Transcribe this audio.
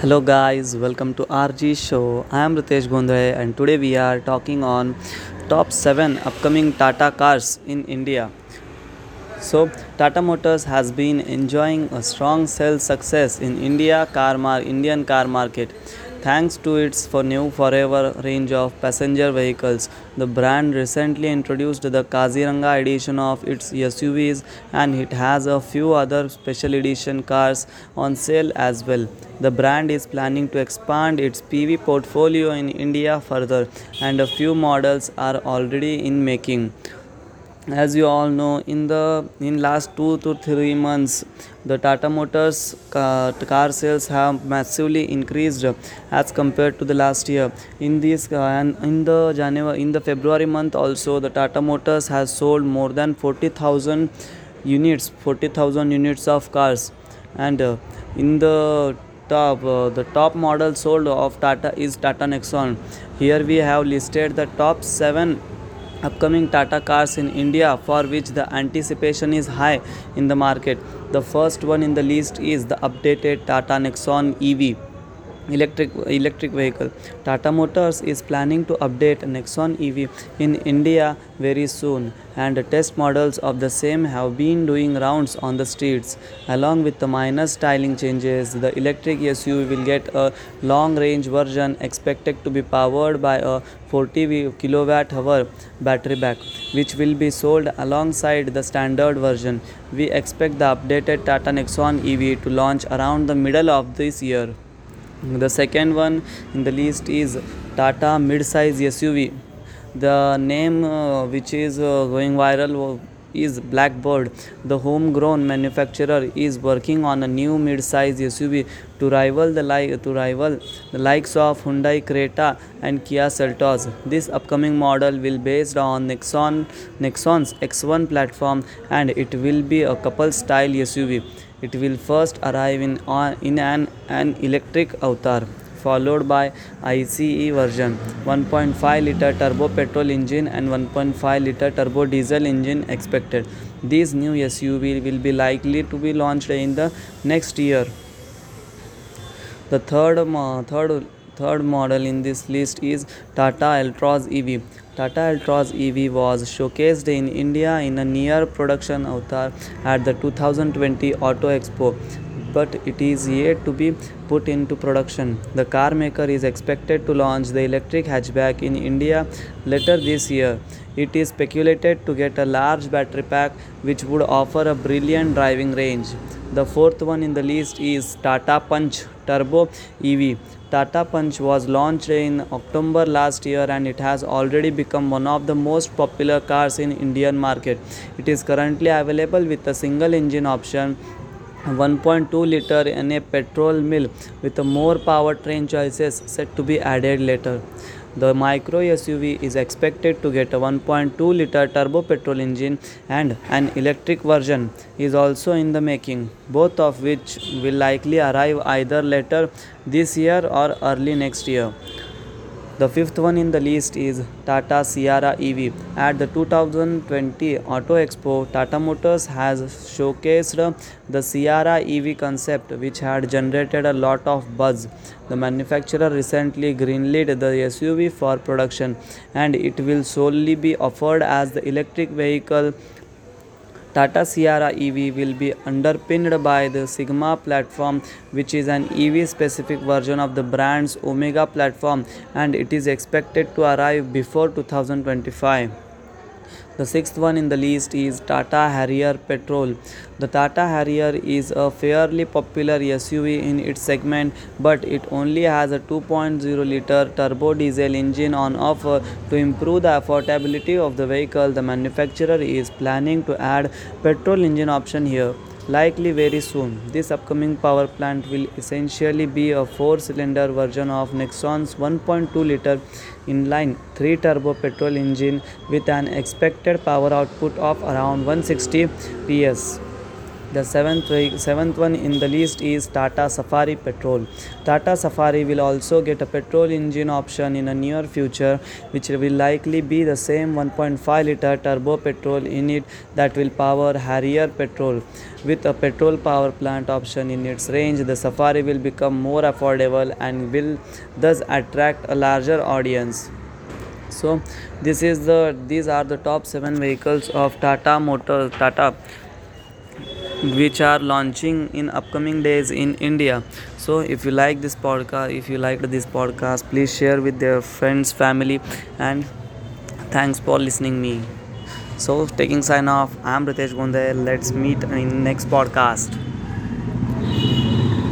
Hello guys, welcome to RG show. I am Ritesh Gondre and today we are talking on top 7 upcoming Tata cars in India. So Tata Motors has been enjoying a strong sales success in India car mar- Indian car market thanks to its for new forever range of passenger vehicles. The brand recently introduced the Kaziranga edition of its SUVs and it has a few other special edition cars on sale as well. The brand is planning to expand its PV portfolio in India further and a few models are already in making as you all know in the in last 2 to 3 months the tata motors car, car sales have massively increased as compared to the last year. In this uh, and in the january in the february month also the tata motors has sold more than 40000 units 40000 units of cars. And uh, in the top uh, the top model sold of tata is tata nexon. Here we have listed the top 7 upcoming Tata cars in India for which the anticipation is high in the market. The first one in the list is the updated Tata Nexon EV electric electric vehicle. Tata motors is planning to update nexon ev in india very soon and test models of the same have been doing rounds on the streets. Along with the minor styling changes the electric suv will get a long range version expected to be powered by a 40 kilowatt hour battery pack which will be sold alongside the standard version. We expect the updated tata nexon ev to launch around the middle of this year the second one in the list is Tata mid-size SUV. The name uh, which is uh, going viral is Blackbird. The homegrown manufacturer is working on a new mid-size SUV to rival the like to rival the likes of Hyundai Creta and Kia Seltos. This upcoming model will be based on Nexon Nexon's X1 platform and it will be a coupe style SUV. It will first arrive in, on, in an, an electric avatar followed by ICE version 1.5 liter turbo petrol engine and 1.5 liter turbo diesel engine expected. These new SUV will be likely to be launched in the next year. The third, third, third model in this list is Tata Altroz EV. Tata Altroz EV was showcased in India in a near production avatar at the 2020 Auto Expo but it is yet to be put into production. The car maker is expected to launch the electric hatchback in India later this year. It is speculated to get a large battery pack which would offer a brilliant driving range. The fourth one in the list is Tata Punch Turbo EV. Tata Punch was launched in October last year and it has already become one of the most popular cars in Indian market. It is currently available with a single engine option 1.2 liter in a petrol mill with more powertrain choices set to be added later. The micro SUV is expected to get a 1.2 liter turbo petrol engine and an electric version is also in the making, both of which will likely arrive either later this year or early next year. The fifth one in the list is Tata Sierra EV. At the 2020 Auto Expo, Tata Motors has showcased the Sierra EV concept, which had generated a lot of buzz. The manufacturer recently greenlit the SUV for production, and it will solely be offered as the electric vehicle Tata Sierra EV will be underpinned by the Sigma platform which is an EV specific version of the brand's Omega platform and it is expected to arrive before 2025. The sixth one in the list is Tata Harrier Petrol. The Tata Harrier is a fairly popular SUV in its segment, but it only has a 2.0 liter turbo diesel engine on offer. To improve the affordability of the vehicle, the manufacturer is planning to add petrol engine option here likely very soon. This upcoming power plant will essentially be a four cylinder version of Nexon's 1.2 liter inline 3 turbo petrol engine with an expected power output of around 160 PS. The seventh, seventh one in the list is Tata Safari Petrol. Tata Safari will also get a petrol engine option in a near future, which will likely be the same 1.5 liter turbo petrol unit that will power Harrier Petrol. With a petrol power plant option in its range, the Safari will become more affordable and will thus attract a larger audience so this is the these are the top 7 vehicles of tata motors tata which are launching in upcoming days in india. So if you like this podcast if you liked this podcast please share with your friends family and thanks for listening me. So taking sign off i'm ritesh gonde let's meet in next podcast